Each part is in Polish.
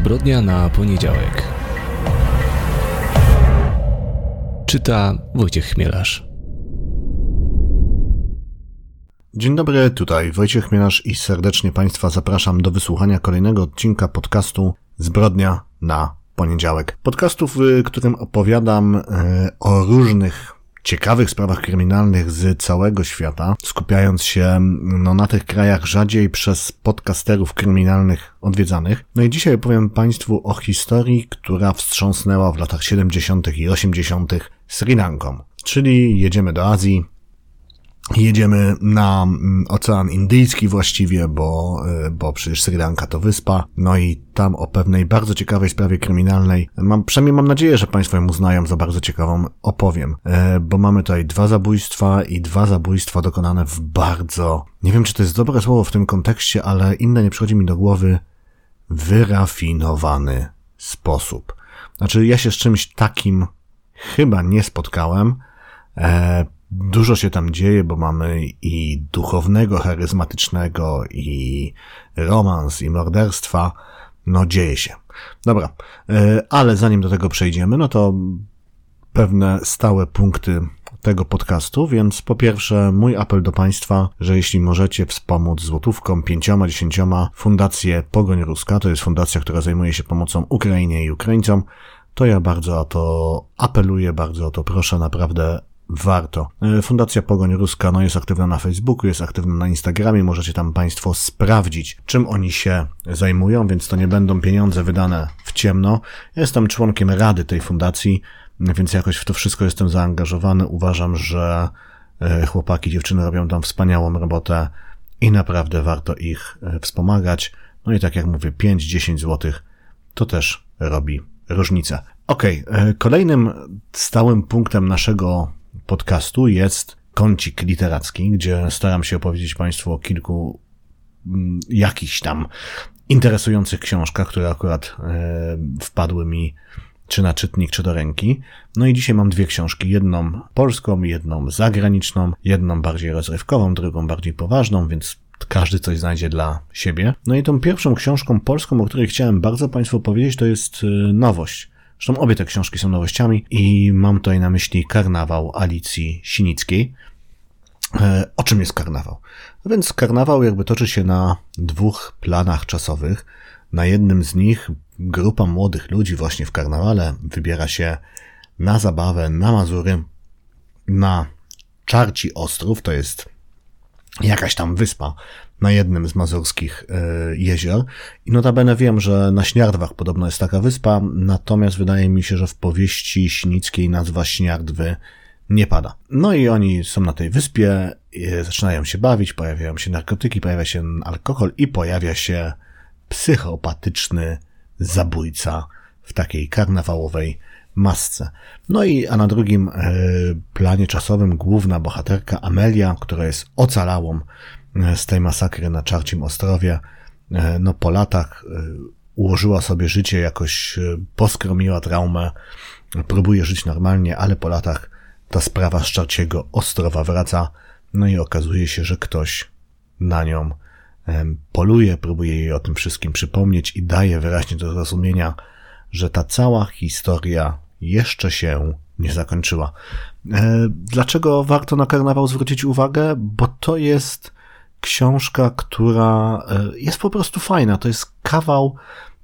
Zbrodnia na poniedziałek. Czyta Wojciech Chmielarz. Dzień dobry, tutaj Wojciech Chmielarz i serdecznie Państwa zapraszam do wysłuchania kolejnego odcinka podcastu Zbrodnia na poniedziałek. Podcastu, w którym opowiadam e, o różnych ciekawych sprawach kryminalnych z całego świata, skupiając się no, na tych krajach rzadziej przez podcasterów kryminalnych odwiedzanych. No i dzisiaj opowiem Państwu o historii, która wstrząsnęła w latach 70. i 80. Sri Lanką. Czyli jedziemy do Azji, Jedziemy na mm, Ocean Indyjski właściwie, bo, y, bo przecież Sri Lanka to wyspa. No i tam o pewnej bardzo ciekawej sprawie kryminalnej, mam, przynajmniej mam nadzieję, że Państwo ją uznają za bardzo ciekawą, opowiem. E, bo mamy tutaj dwa zabójstwa i dwa zabójstwa dokonane w bardzo, nie wiem czy to jest dobre słowo w tym kontekście, ale inne nie przychodzi mi do głowy, wyrafinowany sposób. Znaczy ja się z czymś takim chyba nie spotkałem. E, Dużo się tam dzieje, bo mamy i duchownego, charyzmatycznego, i romans, i morderstwa. No, dzieje się. Dobra, e, ale zanim do tego przejdziemy, no to pewne stałe punkty tego podcastu, więc po pierwsze mój apel do Państwa, że jeśli możecie wspomóc złotówką, pięcioma, dziesięcioma fundację Pogoń Ruska, to jest fundacja, która zajmuje się pomocą Ukrainie i Ukraińcom, to ja bardzo o to apeluję, bardzo o to proszę, naprawdę warto. E, Fundacja Pogoń Ruska no jest aktywna na Facebooku, jest aktywna na Instagramie, możecie tam Państwo sprawdzić, czym oni się zajmują, więc to nie będą pieniądze wydane w ciemno. jestem członkiem rady tej fundacji, więc jakoś w to wszystko jestem zaangażowany. Uważam, że e, chłopaki, dziewczyny robią tam wspaniałą robotę i naprawdę warto ich e, wspomagać. No i tak jak mówię, 5-10 złotych to też robi różnicę. Okej, okay, kolejnym stałym punktem naszego podcastu jest kącik literacki, gdzie staram się opowiedzieć Państwu o kilku mm, jakichś tam interesujących książkach, które akurat e, wpadły mi czy na czytnik, czy do ręki. No i dzisiaj mam dwie książki. Jedną polską, jedną zagraniczną, jedną bardziej rozrywkową, drugą bardziej poważną, więc każdy coś znajdzie dla siebie. No i tą pierwszą książką polską, o której chciałem bardzo Państwu powiedzieć, to jest e, nowość. Zresztą obie te książki są nowościami i mam tutaj na myśli karnawał Alicji Sinickiej. E, o czym jest karnawał? No więc karnawał jakby toczy się na dwóch planach czasowych. Na jednym z nich grupa młodych ludzi właśnie w karnawale wybiera się na zabawę na Mazury, na Czarci Ostrów, to jest jakaś tam wyspa na jednym z mazurskich e, jezior. I notabene wiem, że na Śniardwach podobno jest taka wyspa, natomiast wydaje mi się, że w powieści Sinickiej nazwa Śniardwy nie pada. No i oni są na tej wyspie, zaczynają się bawić, pojawiają się narkotyki, pojawia się alkohol i pojawia się psychopatyczny zabójca w takiej karnawałowej masce. No i a na drugim e, planie czasowym główna bohaterka Amelia, która jest ocalałą e, z tej masakry na Czarcim Ostrowie, e, no po latach ułożyła sobie życie, jakoś poskromiła traumę, próbuje żyć normalnie, ale po latach ta sprawa z Czarciego Ostrowa wraca, no i okazuje się, że ktoś na nią poluje, próbuje jej o tym wszystkim przypomnieć i daje wyraźnie do zrozumienia, że ta cała historia jeszcze się nie zakończyła. E, dlaczego warto na karnawał zwrócić uwagę? Bo to jest książka, która e, jest po prostu fajna. To jest kawał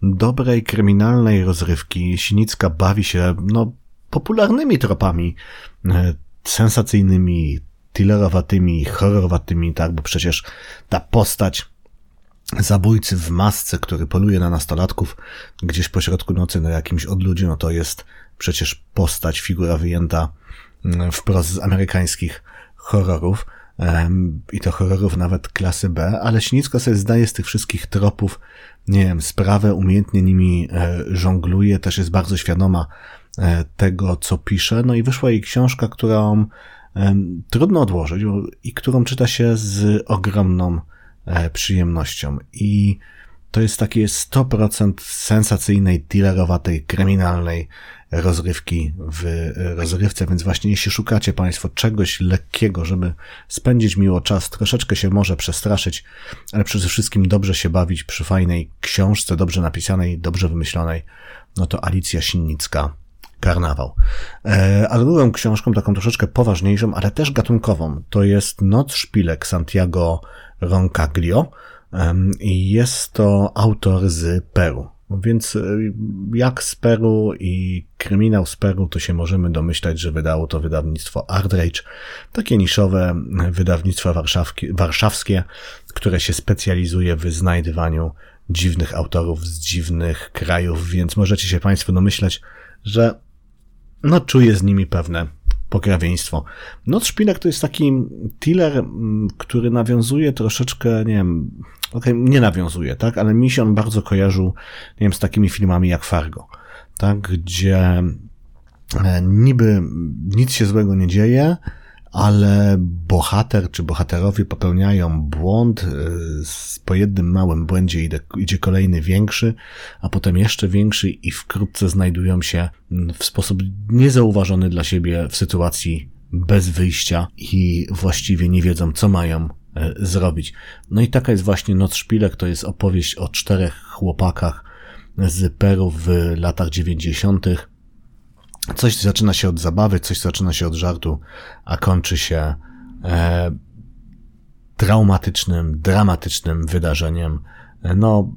dobrej, kryminalnej rozrywki. Sinicka bawi się, no, popularnymi tropami, e, sensacyjnymi, thillerowatymi, horrorowatymi, tak, bo przecież ta postać zabójcy w masce, który poluje na nastolatków gdzieś po środku nocy na jakimś odludziu, no to jest przecież postać, figura wyjęta mm, wprost z amerykańskich horrorów i to horrorów nawet klasy B, ale Sinicka sobie zdaje z tych wszystkich tropów, nie wiem, sprawę, umiejętnie nimi e, żongluje, też jest bardzo świadoma e, tego, co pisze, no i wyszła jej książka, którą trudno odłożyć i którą czyta się z ogromną e, przyjemnością. I to jest takie 100% sensacyjnej, dealerowatej, kryminalnej rozrywki w rozrywce, więc właśnie jeśli szukacie Państwo czegoś lekkiego, żeby spędzić miło czas, troszeczkę się może przestraszyć, ale przede wszystkim dobrze się bawić przy fajnej książce, dobrze napisanej, dobrze wymyślonej, no to Alicja Sinnicka Karnawał. E, a drugą książką, taką troszeczkę poważniejszą, ale też gatunkową, to jest Noc Szpilek Santiago Roncaglio i jest to autor z Peru. Więc e, jak z Peru i kryminał z Peru, to się możemy domyślać, że wydało to wydawnictwo Ardrage, takie niszowe wydawnictwo warszawskie, które się specjalizuje w znajdywaniu dziwnych autorów z dziwnych krajów, więc możecie się Państwo domyślać, że no czuję z nimi pewne pokrewieństwo. Noc Szpilek to jest taki thriller, który nawiązuje troszeczkę, nie wiem, okay, nie nawiązuje, tak, ale mi się on bardzo kojarzył, nie wiem, z takimi filmami jak Fargo, tak, gdzie e, niby nic się złego nie dzieje, ale bohater czy bohaterowie popełniają błąd, e, po jednym małym błędzie idzie, idzie kolejny większy, a potem jeszcze większy i wkrótce znajdują się w sposób niezauważony dla siebie w sytuacji bez wyjścia i właściwie nie wiedzą, co mają zrobić. No i taka jest właśnie Noc Szpilek, to jest opowieść o czterech chłopakach z Peru w latach dziewięćdziesiątych, Coś zaczyna się od zabawy, coś zaczyna się od żartu, a kończy się e, traumatycznym, dramatycznym wydarzeniem. No,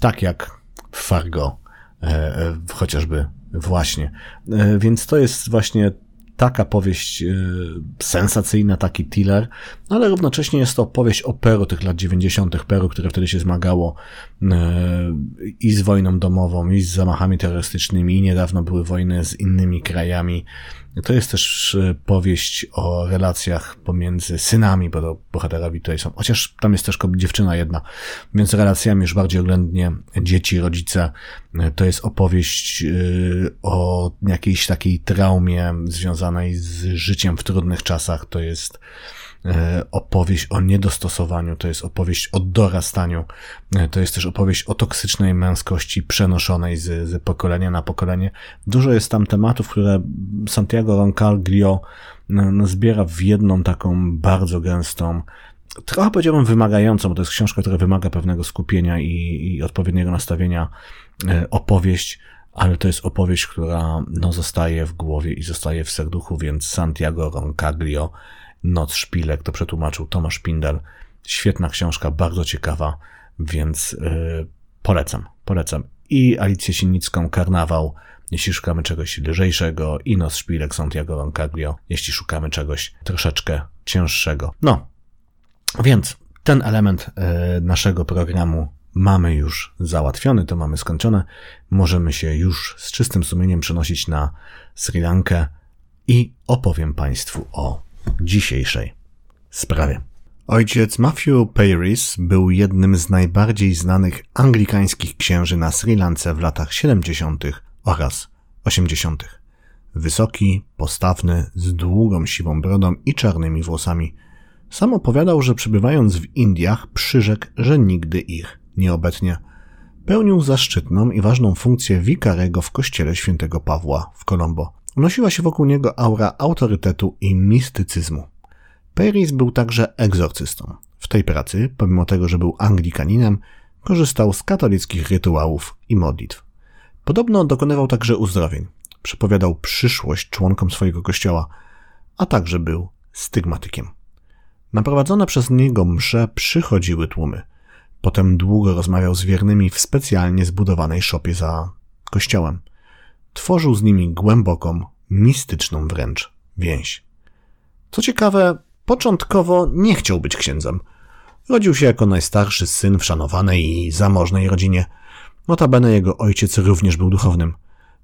tak jak w Fargo, e, chociażby właśnie. E, więc to jest właśnie taka powieść e, sensacyjna, taki thriller, ale równocześnie jest to opowieść o Peru tych lat 90. Peru, które wtedy się zmagało e, i z wojną domową, i z zamachami terrorystycznymi, i niedawno były wojny z innymi krajami. To jest też e, powieść o relacjach pomiędzy synami, bo to bohaterowi tutaj są, chociaż tam jest też dziewczyna jedna, więc relacjami już bardziej oględnie dzieci, rodzice. E, to jest opowieść e, o jakiejś takiej traumie związanej z życiem w trudnych czasach. To jest opowieść o niedostosowaniu, to jest opowieść o dorastaniu, e, to jest też opowieść o toksycznej męskości przenoszonej z, z pokolenia na pokolenie. Dużo jest tam tematów, które Santiago Roncaglio no, zbiera w jedną taką bardzo gęstą, trochę powiedziałbym wymagającą, bo to jest książka, która wymaga pewnego skupienia i, i odpowiedniego nastawienia e, opowieść, ale to jest opowieść, która no, zostaje w głowie i zostaje w serduchu, więc Santiago Roncaglio Noc Szpilek, to przetłumaczył Tomasz Pindel. Świetna książka, bardzo ciekawa, więc yy, polecam, polecam. I Alicję Sinnicką, Karnawał, jeśli szukamy czegoś lżejszego, i Noc Szpilek Santiago Roncaglio, jeśli szukamy czegoś troszeczkę cięższego. No, więc ten element yy, naszego programu mamy już załatwiony, to mamy skończone. Możemy się już z czystym sumieniem przenosić na Sri Lankę i opowiem Państwu o dzisiejszej sprawie. Ojciec Matthew Paris był jednym z najbardziej znanych anglikańskich księży na Sri Lance w latach 70. oraz 80. Wysoki, postawny, z długą siwą brodą i czarnymi włosami. Sam opowiadał, że przebywając w Indiach przyrzekł, że nigdy ich nie obetnie. Pełnił zaszczytną i ważną funkcję wikarego w kościele świętego Pawła w Colombo. Unosiła się wokół niego aura autorytetu i mistycyzmu. Paris był także egzorcystą. W tej pracy, pomimo tego, że był anglikaninem, korzystał z katolickich rytuałów i modlitw. Podobno dokonywał także uzdrowień. Przepowiadał przyszłość członkom swojego kościoła, a także był stygmatykiem. Naprowadzone przez niego msze przychodziły tłumy. Potem długo rozmawiał z wiernymi w specjalnie zbudowanej szopie za kościołem – tworzył z nimi głęboką, mistyczną wręcz więź. Co ciekawe, początkowo nie chciał być księdzem. Rodził się jako najstarszy syn w szanowanej i zamożnej rodzinie. Notabene jego ojciec również był duchownym.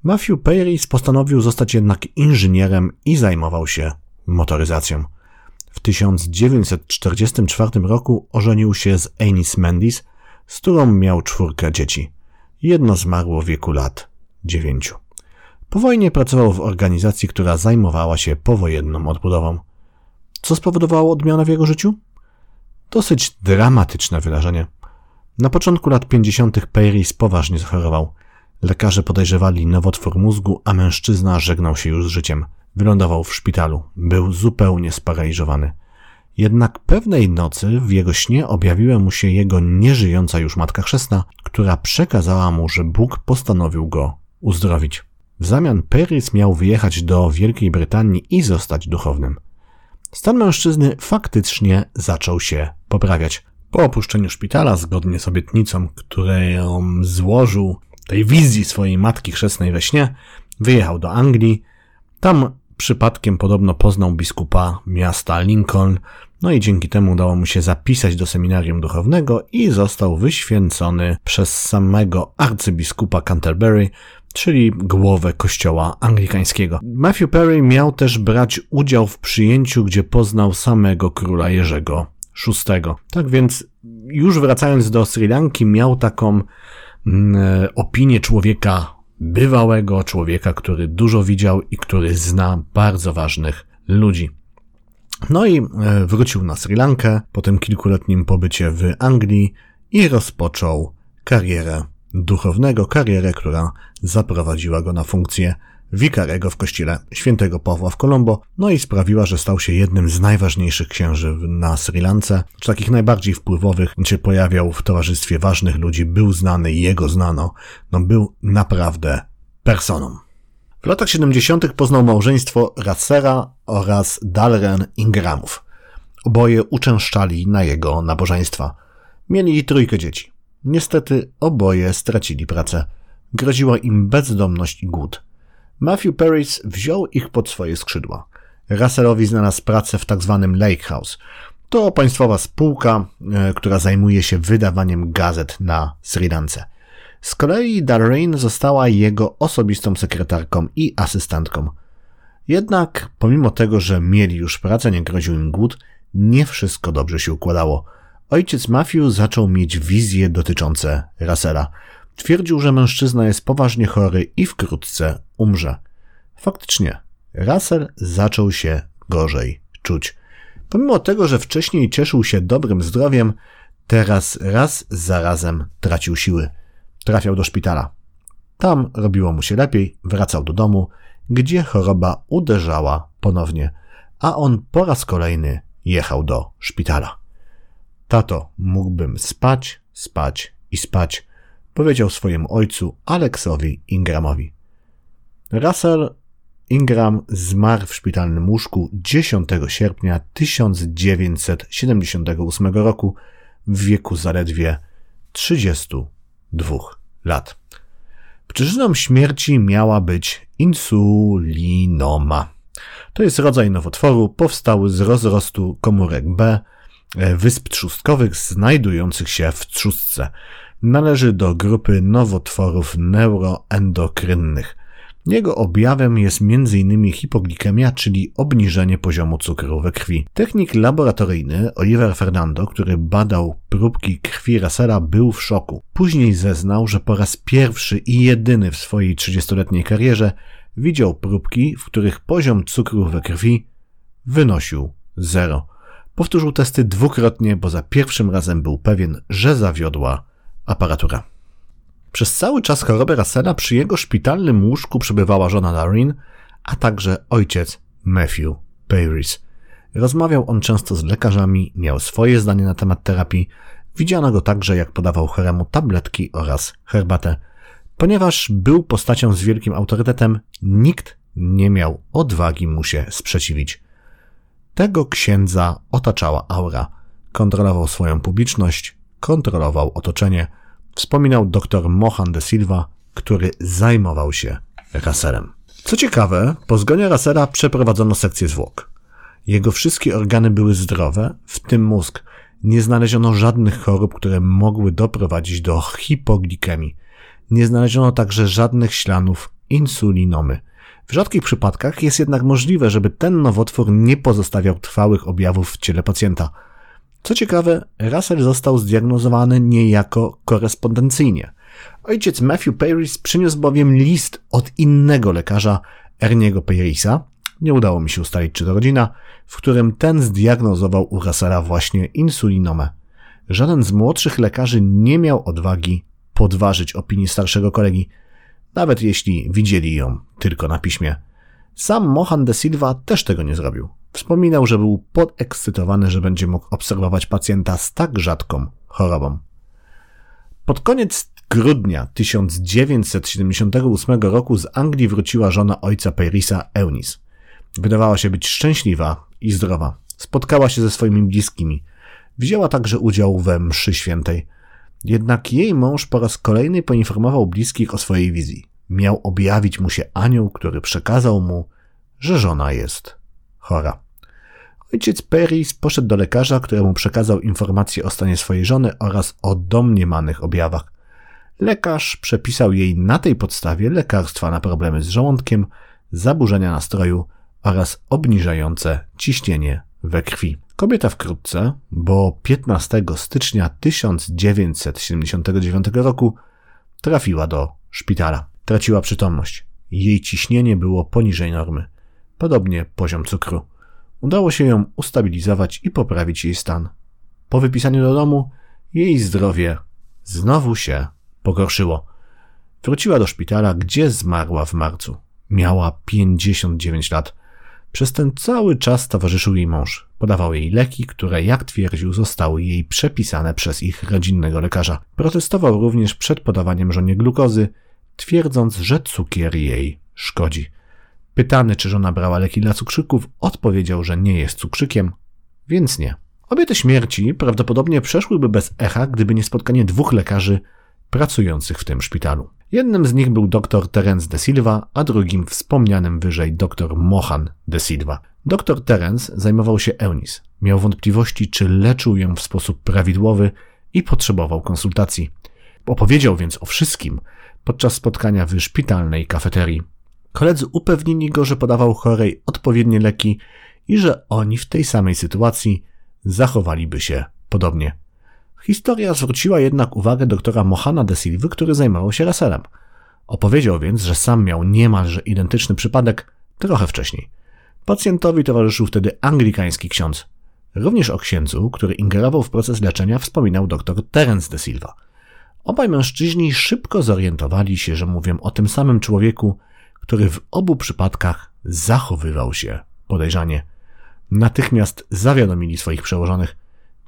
Matthew Paris postanowił zostać jednak inżynierem i zajmował się motoryzacją. W 1944 roku ożenił się z Anis Mendis, z którą miał czwórkę dzieci. Jedno zmarło w wieku lat dziewięciu. Po wojnie pracował w organizacji, która zajmowała się powojenną odbudową. Co spowodowało odmianę w jego życiu? Dosyć dramatyczne wydarzenie. Na początku lat 50. Paris poważnie zachorował. Lekarze podejrzewali nowotwór mózgu, a mężczyzna żegnał się już z życiem. Wylądował w szpitalu. Był zupełnie sparaliżowany. Jednak pewnej nocy w jego śnie objawiła mu się jego nieżyjąca już matka chrzestna, która przekazała mu, że Bóg postanowił go uzdrowić. W zamian Perys miał wyjechać do Wielkiej Brytanii i zostać duchownym. Stan mężczyzny faktycznie zaczął się poprawiać. Po opuszczeniu szpitala, zgodnie z obietnicą, którą złożył tej wizji swojej matki chrzestnej we śnie, wyjechał do Anglii. Tam przypadkiem podobno poznał biskupa miasta Lincoln, no i dzięki temu udało mu się zapisać do seminarium duchownego i został wyświęcony przez samego arcybiskupa Canterbury, czyli głowę kościoła anglikańskiego. Matthew Perry miał też brać udział w przyjęciu, gdzie poznał samego króla Jerzego VI. Tak więc, już wracając do Sri Lanki, miał taką mm, opinię człowieka bywałego, człowieka, który dużo widział i który zna bardzo ważnych ludzi. No i e, wrócił na Sri Lankę po tym kilkuletnim pobycie w Anglii i rozpoczął karierę duchownego, karierę, która zaprowadziła go na funkcję wikarego w kościele świętego Pawła w Colombo, no i sprawiła, że stał się jednym z najważniejszych księży na Sri Lance, czy takich najbardziej wpływowych, się pojawiał w towarzystwie ważnych ludzi, był znany jego znano, no był naprawdę personą. W latach 70. poznał małżeństwo Rassera oraz Dalren Ingramów. Oboje uczęszczali na jego nabożeństwa. Mieli trójkę dzieci. Niestety oboje stracili pracę. Groziła im bezdomność i głód. Matthew Paris wziął ich pod swoje skrzydła. Russellowi znalazł pracę w tzw. Tak Lake House. To państwowa spółka, e, która zajmuje się wydawaniem gazet na Sri Lance. Z kolei Darlene została jego osobistą sekretarką i asystentką. Jednak, pomimo tego, że mieli już pracę, nie groził im głód, nie wszystko dobrze się układało. Ojciec Matthew zaczął mieć wizje dotyczące Russella. Twierdził, że mężczyzna jest poważnie chory i wkrótce umrze. Faktycznie, Russell zaczął się gorzej czuć. Pomimo tego, że wcześniej cieszył się dobrym zdrowiem, teraz raz za razem tracił siły. Trafiał do szpitala. Tam robiło mu się lepiej, wracał do domu, gdzie choroba uderzała ponownie, a on po raz kolejny jechał do szpitala. Tato, mógłbym spać, spać i spać, powiedział swojemu ojcu Aleksowi Ingramowi. Russell Ingram zmarł w szpitalnym łóżku 10 sierpnia 1978 roku w wieku zaledwie 32 lat. Przyczyną śmierci miała być insulinoma. To jest rodzaj nowotworu powstały z rozrostu komórek B wysp trzustkowych znajdujących się w trzustce. Należy do grupy nowotworów neuroendokrynnych. Jego objawem jest m.in. hipoglikemia, czyli obniżenie poziomu cukru we krwi. Technik laboratoryjny Oliver Fernando, który badał próbki krwi Russella, był w szoku. Później zeznał, że po raz pierwszy i jedyny w swojej 30-letniej karierze widział próbki, w których poziom cukru we krwi wynosił zero. Powtórzył testy dwukrotnie, bo za pierwszym razem był pewien, że zawiodła aparatura. Przez cały czas choroby Russella przy jego szpitalnym łóżku przebywała żona Darin, a także ojciec Matthew Paris. Rozmawiał on często z lekarzami, miał swoje zdanie na temat terapii, widziano go także jak podawał choremu tabletki oraz herbatę. Ponieważ był postacią z wielkim autorytetem, nikt nie miał odwagi mu się sprzeciwić. Tego księdza otaczała aura. Kontrolował swoją publiczność, kontrolował otoczenie – wspominał dr Mohan de Silva, który zajmował się Raserem. Co ciekawe, po zgonie Rasera przeprowadzono sekcję zwłok. Jego wszystkie organy były zdrowe, w tym mózg. Nie znaleziono żadnych chorób, które mogły doprowadzić do hipoglikemii. Nie znaleziono także żadnych śladów insulinomy. W rzadkich przypadkach jest jednak możliwe, żeby ten nowotwór nie pozostawiał trwałych objawów w ciele pacjenta – co ciekawe, Russell został zdiagnozowany niejako korespondencyjnie. Ojciec Matthew Paris przyniósł bowiem list od innego lekarza, Erniego Parisa, nie udało mi się ustalić czy to rodzina, w którym ten zdiagnozował u Russella właśnie insulinomę. żaden z młodszych lekarzy nie miał odwagi podważyć opinii starszego kolegi, nawet jeśli widzieli ją tylko na piśmie. Sam Mohan de Silva też tego nie zrobił. Wspominał, że był podekscytowany, że będzie mógł obserwować pacjenta z tak rzadką chorobą. Pod koniec grudnia 1978 roku z Anglii wróciła żona ojca Perisa, Eunice. Wydawała się być szczęśliwa i zdrowa. Spotkała się ze swoimi bliskimi. Wzięła także udział we mszy świętej. Jednak jej mąż po raz kolejny poinformował bliskich o swojej wizji. Miał objawić mu się anioł, który przekazał mu, że żona jest chora. Ojciec Peris poszedł do lekarza, któremu przekazał informacje o stanie swojej żony oraz o domniemanych objawach. Lekarz przepisał jej na tej podstawie lekarstwa na problemy z żołądkiem, zaburzenia nastroju oraz obniżające ciśnienie we krwi. Kobieta wkrótce, bo 15 stycznia 1979 roku trafiła do szpitala. Traciła przytomność. Jej ciśnienie było poniżej normy. Podobnie poziom cukru. Udało się ją ustabilizować i poprawić jej stan. Po wypisaniu do domu jej zdrowie znowu się pogorszyło. Wróciła do szpitala, gdzie zmarła w marcu. Miała 59 lat. Przez ten cały czas towarzyszył jej mąż. Podawał jej leki, które, jak twierdził, zostały jej przepisane przez ich rodzinnego lekarza. Protestował również przed podawaniem żonie glukozy, twierdząc, że cukier jej szkodzi. Pytany, czy żona brała leki dla cukrzyków, odpowiedział, że nie jest cukrzykiem, więc nie. Obie te śmierci prawdopodobnie przeszłyby bez echa, gdyby nie spotkanie dwóch lekarzy pracujących w tym szpitalu. Jednym z nich był dr Terence de Silva, a drugim wspomnianym wyżej dr Mohan de Silva. Dr Terence zajmował się Eunice. Miał wątpliwości, czy leczył ją w sposób prawidłowy i potrzebował konsultacji. Opowiedział więc o wszystkim podczas spotkania w szpitalnej kafeterii. Koledzy upewnili go, że podawał chorej odpowiednie leki i że oni w tej samej sytuacji zachowaliby się podobnie. Historia zwróciła jednak uwagę doktora Mohana de Silva, który zajmował się Russellem. Opowiedział więc, że sam miał niemalże identyczny przypadek trochę wcześniej. Pacjentowi towarzyszył wtedy anglikański ksiądz. Również o księdzu, który ingerował w proces leczenia, wspominał dr Terence de Silva. Obaj mężczyźni szybko zorientowali się, że mówią o tym samym człowieku, który w obu przypadkach zachowywał się podejrzanie. Natychmiast zawiadomili swoich przełożonych.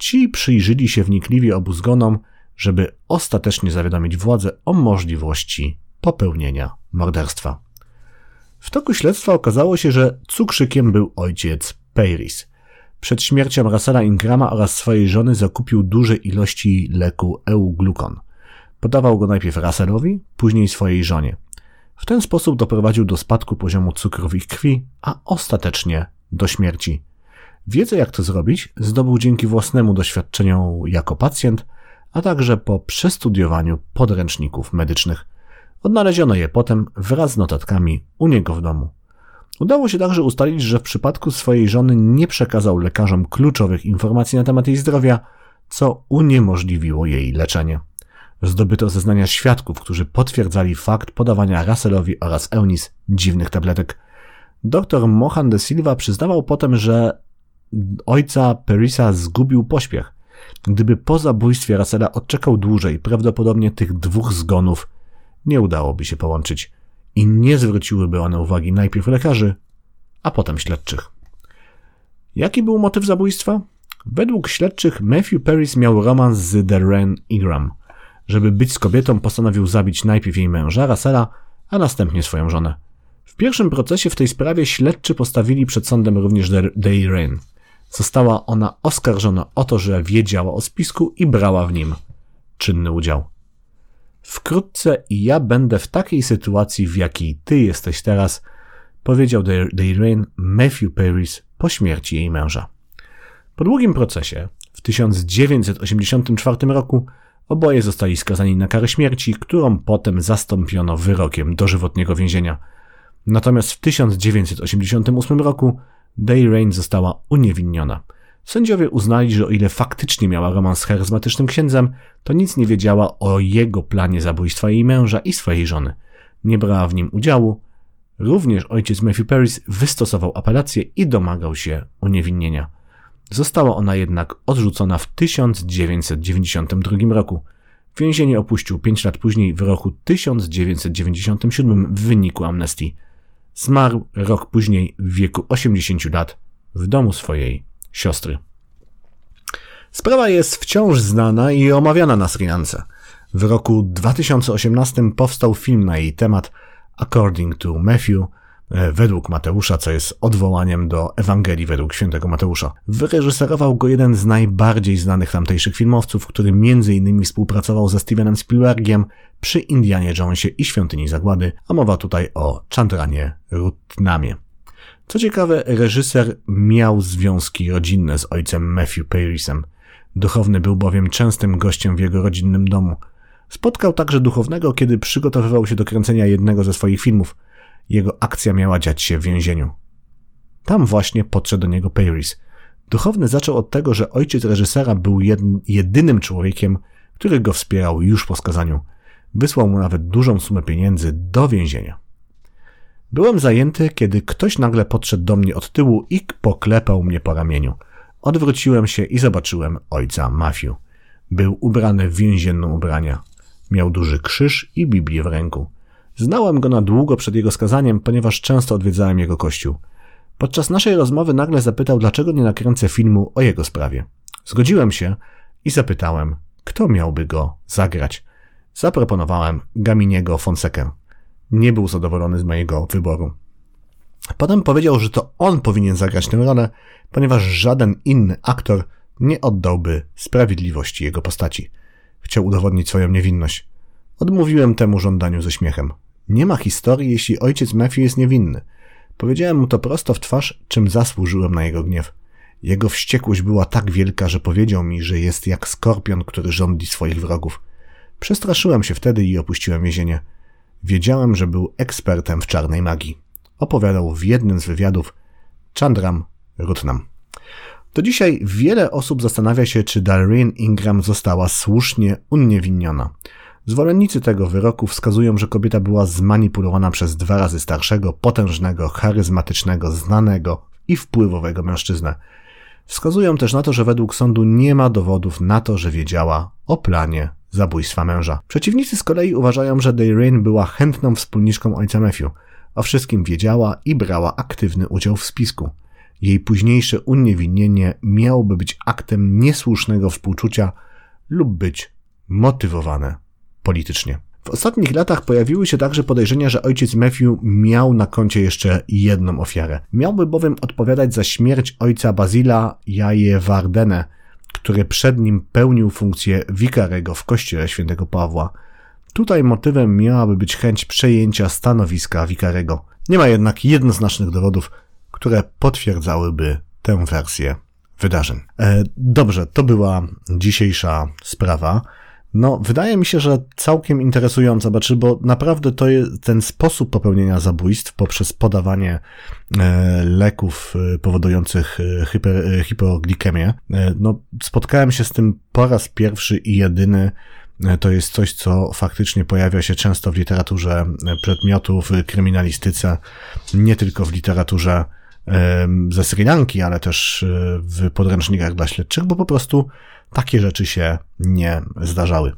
Ci przyjrzyli się wnikliwie obu zgonom, żeby ostatecznie zawiadomić władzę o możliwości popełnienia morderstwa. W toku śledztwa okazało się, że cukrzykiem był ojciec Peiris. Przed śmiercią Russella Ingrama oraz swojej żony zakupił duże ilości leku Euglukon. Podawał go najpierw Russellowi, później swojej żonie. W ten sposób doprowadził do spadku poziomu cukru w ich krwi, a ostatecznie do śmierci. Wiedzę, jak to zrobić, zdobył dzięki własnemu doświadczeniu jako pacjent, a także po przestudiowaniu podręczników medycznych. Odnaleziono je potem wraz z notatkami u niego w domu. Udało się także ustalić, że w przypadku swojej żony nie przekazał lekarzom kluczowych informacji na temat jej zdrowia, co uniemożliwiło jej leczenie. Zdobyto zeznania świadków, którzy potwierdzali fakt podawania Russellowi oraz Eunice dziwnych tabletek. Dr Mohan de Silva przyznawał potem, że ojca Perisa zgubił pośpiech. Gdyby po zabójstwie Russella odczekał dłużej, prawdopodobnie tych dwóch zgonów nie udałoby się połączyć i nie zwróciłyby one uwagi najpierw lekarzy, a potem śledczych. Jaki był motyw zabójstwa? Według śledczych Matthew Paris miał romans z Darren Ingram – żeby być z kobietą, postanowił zabić najpierw jej męża, Russella, a następnie swoją żonę. W pierwszym procesie w tej sprawie śledczy postawili przed sądem również Day Rain. Została ona oskarżona o to, że wiedziała o spisku i brała w nim czynny udział. Wkrótce i ja będę w takiej sytuacji, w jakiej ty jesteś teraz, powiedział Day Rain Matthew Paris po śmierci jej męża. Po długim procesie w 1984 roku Oboje zostali skazani na karę śmierci, którą potem zastąpiono wyrokiem dożywotniego więzienia. Natomiast w 1988 roku Day Rain została uniewinniona. Sędziowie uznali, że o ile faktycznie miała romans z charyzmatycznym księdzem, to nic nie wiedziała o jego planie zabójstwa jej męża i swojej żony. Nie brała w nim udziału. Również ojciec Matthew Paris wystosował apelację i domagał się uniewinnienia. Została ona jednak odrzucona w 1992 roku. Więzienie opuścił 5 lat później w roku 1997 w wyniku amnestii. Zmarł rok później w wieku 80 lat w domu swojej siostry. Sprawa jest wciąż znana i omawiana na Sri Lance. W roku 2018 powstał film na jej temat According to Matthew, według Mateusza, co jest odwołaniem do Ewangelii według świętego Mateusza. Wyreżyserował go jeden z najbardziej znanych tamtejszych filmowców, który m.in. współpracował ze Stevenem Spielbergiem przy Indianie Jonesie i Świątyni Zagłady, a mowa tutaj o Chandranie Rutnamie. Co ciekawe, reżyser miał związki rodzinne z ojcem Matthew Parisem. Duchowny był bowiem częstym gościem w jego rodzinnym domu. Spotkał także duchownego, kiedy przygotowywał się do kręcenia jednego ze swoich filmów. Jego akcja miała dziać się w więzieniu. Tam właśnie podszedł do niego Paris. Duchowny zaczął od tego, że ojciec reżysera był jedynym człowiekiem, który go wspierał już po skazaniu. Wysłał mu nawet dużą sumę pieniędzy do więzienia. Byłem zajęty, kiedy ktoś nagle podszedł do mnie od tyłu i poklepał mnie po ramieniu. Odwróciłem się i zobaczyłem ojca Matthew. Był ubrany w więzienne ubrania. Miał duży krzyż i Biblię w ręku. Znałem go na długo przed jego skazaniem, ponieważ często odwiedzałem jego kościół. Podczas naszej rozmowy nagle zapytał, dlaczego nie nakręcę filmu o jego sprawie. Zgodziłem się i zapytałem, kto miałby go zagrać. Zaproponowałem Gaminiego Fonsekę. Nie był zadowolony z mojego wyboru. Potem powiedział, że to on powinien zagrać tę rolę, ponieważ żaden inny aktor nie oddałby sprawiedliwości jego postaci. Chciał udowodnić swoją niewinność. Odmówiłem temu żądaniu ze śmiechem. Nie ma historii, jeśli ojciec Matthew jest niewinny. Powiedziałem mu to prosto w twarz, czym zasłużyłem na jego gniew. Jego wściekłość była tak wielka, że powiedział mi, że jest jak skorpion, który rządzi swoich wrogów. Przestraszyłem się wtedy i opuściłem więzienie. Wiedziałem, że był ekspertem w czarnej magii. Opowiadał w jednym z wywiadów Chandram Rutnam. Do dzisiaj wiele osób zastanawia się, czy Darlene Ingram została słusznie uniewinniona. Zwolennicy tego wyroku wskazują, że kobieta była zmanipulowana przez dwa razy starszego, potężnego, charyzmatycznego, znanego i wpływowego mężczyznę. Wskazują też na to, że według sądu nie ma dowodów na to, że wiedziała o planie zabójstwa męża. Przeciwnicy z kolei uważają, że Dayrene była chętną wspólniczką ojca Matthew. O wszystkim wiedziała i brała aktywny udział w spisku. Jej późniejsze uniewinnienie miałoby być aktem niesłusznego współczucia lub być motywowane politycznie. W ostatnich latach pojawiły się także podejrzenia, że ojciec Matthew miał na koncie jeszcze jedną ofiarę. Miałby bowiem odpowiadać za śmierć ojca Bazila Jajewardene, który przed nim pełnił funkcję wikarego w kościele świętego Pawła. Tutaj motywem miałaby być chęć przejęcia stanowiska wikarego. Nie ma jednak jednoznacznych dowodów, które potwierdzałyby tę wersję wydarzeń. E, dobrze, to była dzisiejsza sprawa. No, wydaje mi się, że całkiem interesująca, znaczy, bo naprawdę to jest ten sposób popełnienia zabójstw poprzez podawanie e, leków e, powodujących e, hiper, hipoglikemię. No, spotkałem się z tym po raz pierwszy i jedyny. To jest coś, co faktycznie pojawia się często w literaturze przedmiotów, w kryminalistyce, nie tylko w literaturze ze Sri Lanki, ale też w podręcznikach dla śledczych, bo po prostu takie rzeczy się nie zdarzały.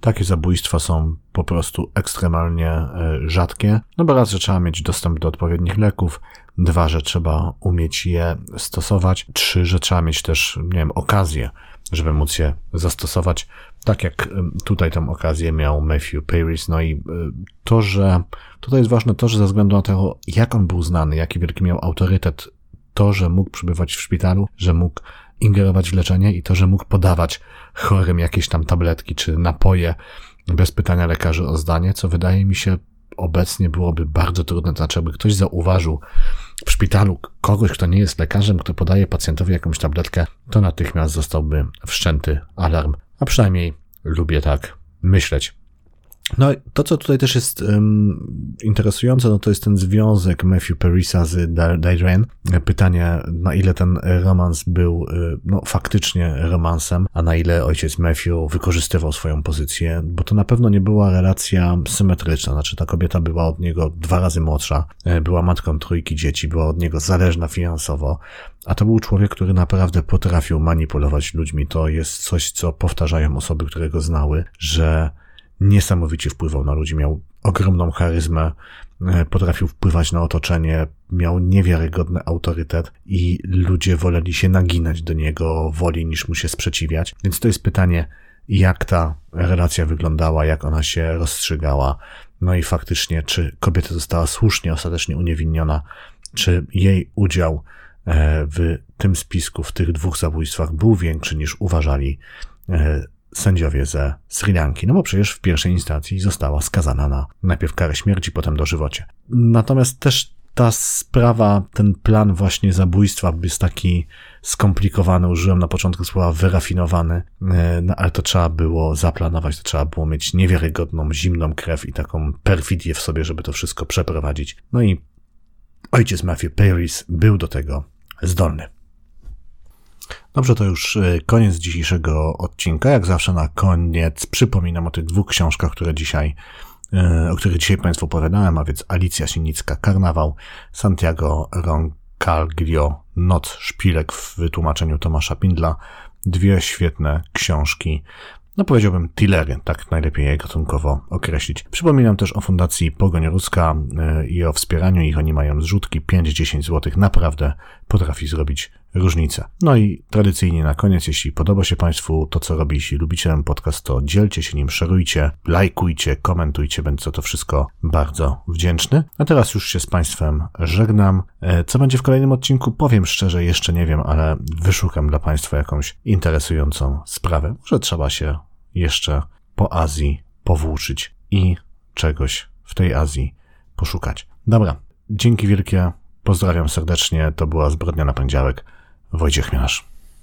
Takie zabójstwa są po prostu ekstremalnie e, rzadkie. No bo raz, że trzeba mieć dostęp do odpowiednich leków, dwa, że trzeba umieć je stosować, trzy, że trzeba mieć też, nie wiem, okazję, żeby móc je zastosować. Tak jak tutaj tę okazję miał Matthew Paris. No i to, że tutaj jest ważne to, że ze względu na to, jak on był znany, jaki wielki miał autorytet, to, że mógł przybywać w szpitalu, że mógł ingerować w leczenie i to, że mógł podawać chorym jakieś tam tabletki czy napoje bez pytania lekarzy o zdanie, co wydaje mi się obecnie byłoby bardzo trudne. To znaczy, aby ktoś zauważył w szpitalu kogoś, kto nie jest lekarzem, kto podaje pacjentowi jakąś tabletkę, to natychmiast zostałby wszczęty alarm. A przynajmniej lubię tak myśleć. No, to co tutaj też jest um, interesujące, no to jest ten związek Matthew Perisa z Diane. Pytanie, na ile ten romans był y, no, faktycznie romansem, a na ile ojciec Matthew wykorzystywał swoją pozycję, bo to na pewno nie była relacja symetryczna, znaczy ta kobieta była od niego dwa razy młodsza, e, była matką trójki dzieci, była od niego zależna finansowo, a to był człowiek, który naprawdę potrafił manipulować ludźmi. To jest coś, co powtarzają osoby, które go znały, że niesamowicie wpływał na ludzi, miał ogromną charyzmę, e, potrafił wpływać na otoczenie, miał niewiarygodny autorytet i ludzie woleli się naginać do niego woli niż mu się sprzeciwiać. Więc to jest pytanie, jak ta relacja wyglądała, jak ona się rozstrzygała. No i faktycznie, czy kobieta została słusznie, ostatecznie uniewinniona, czy jej udział e, w tym spisku, w tych dwóch zabójstwach był większy niż uważali e, sędziowie ze Sri Lanki, no bo przecież w pierwszej instancji została skazana na najpierw karę śmierci, potem dożywocie. Natomiast też ta sprawa, ten plan właśnie zabójstwa jest taki skomplikowany, użyłem na początku słowa wyrafinowany, e, no ale to trzeba było zaplanować, to trzeba było mieć niewiarygodną, zimną krew i taką perfidię w sobie, żeby to wszystko przeprowadzić. No i ojciec Matthew Paris był do tego zdolny. Dobrze, to już e, koniec dzisiejszego odcinka. Jak zawsze na koniec przypominam o tych dwóch książkach, które dzisiaj, e, o których dzisiaj Państwu opowiadałem, a więc Alicja Sinicka, Karnawał, Santiago Roncaglio, Noc Szpilek w wytłumaczeniu Tomasza Pindla. Dwie świetne książki no powiedziałbym tillery, tak najlepiej je gatunkowo określić. Przypominam też o Fundacji Pogoń Ruska e, i o wspieraniu ich. Oni mają zrzutki 5-10 zł. Naprawdę potrafi zrobić różnicę. No i tradycyjnie na koniec, jeśli podoba się Państwu to, co robi, jeśli lubicie ten podcast, to dzielcie się nim, szerujcie, lajkujcie, komentujcie, będę za to wszystko bardzo wdzięczny. A teraz już się z Państwem żegnam. E, co będzie w kolejnym odcinku? Powiem szczerze, jeszcze nie wiem, ale wyszukam dla Państwa jakąś interesującą sprawę. Może trzeba się jeszcze po Azji powłóczyć i czegoś w tej Azji poszukać. Dobra, dzięki wielkie, pozdrawiam serdecznie, to była Zbrodnia na Poniedziałek, Wojciech Mianasz.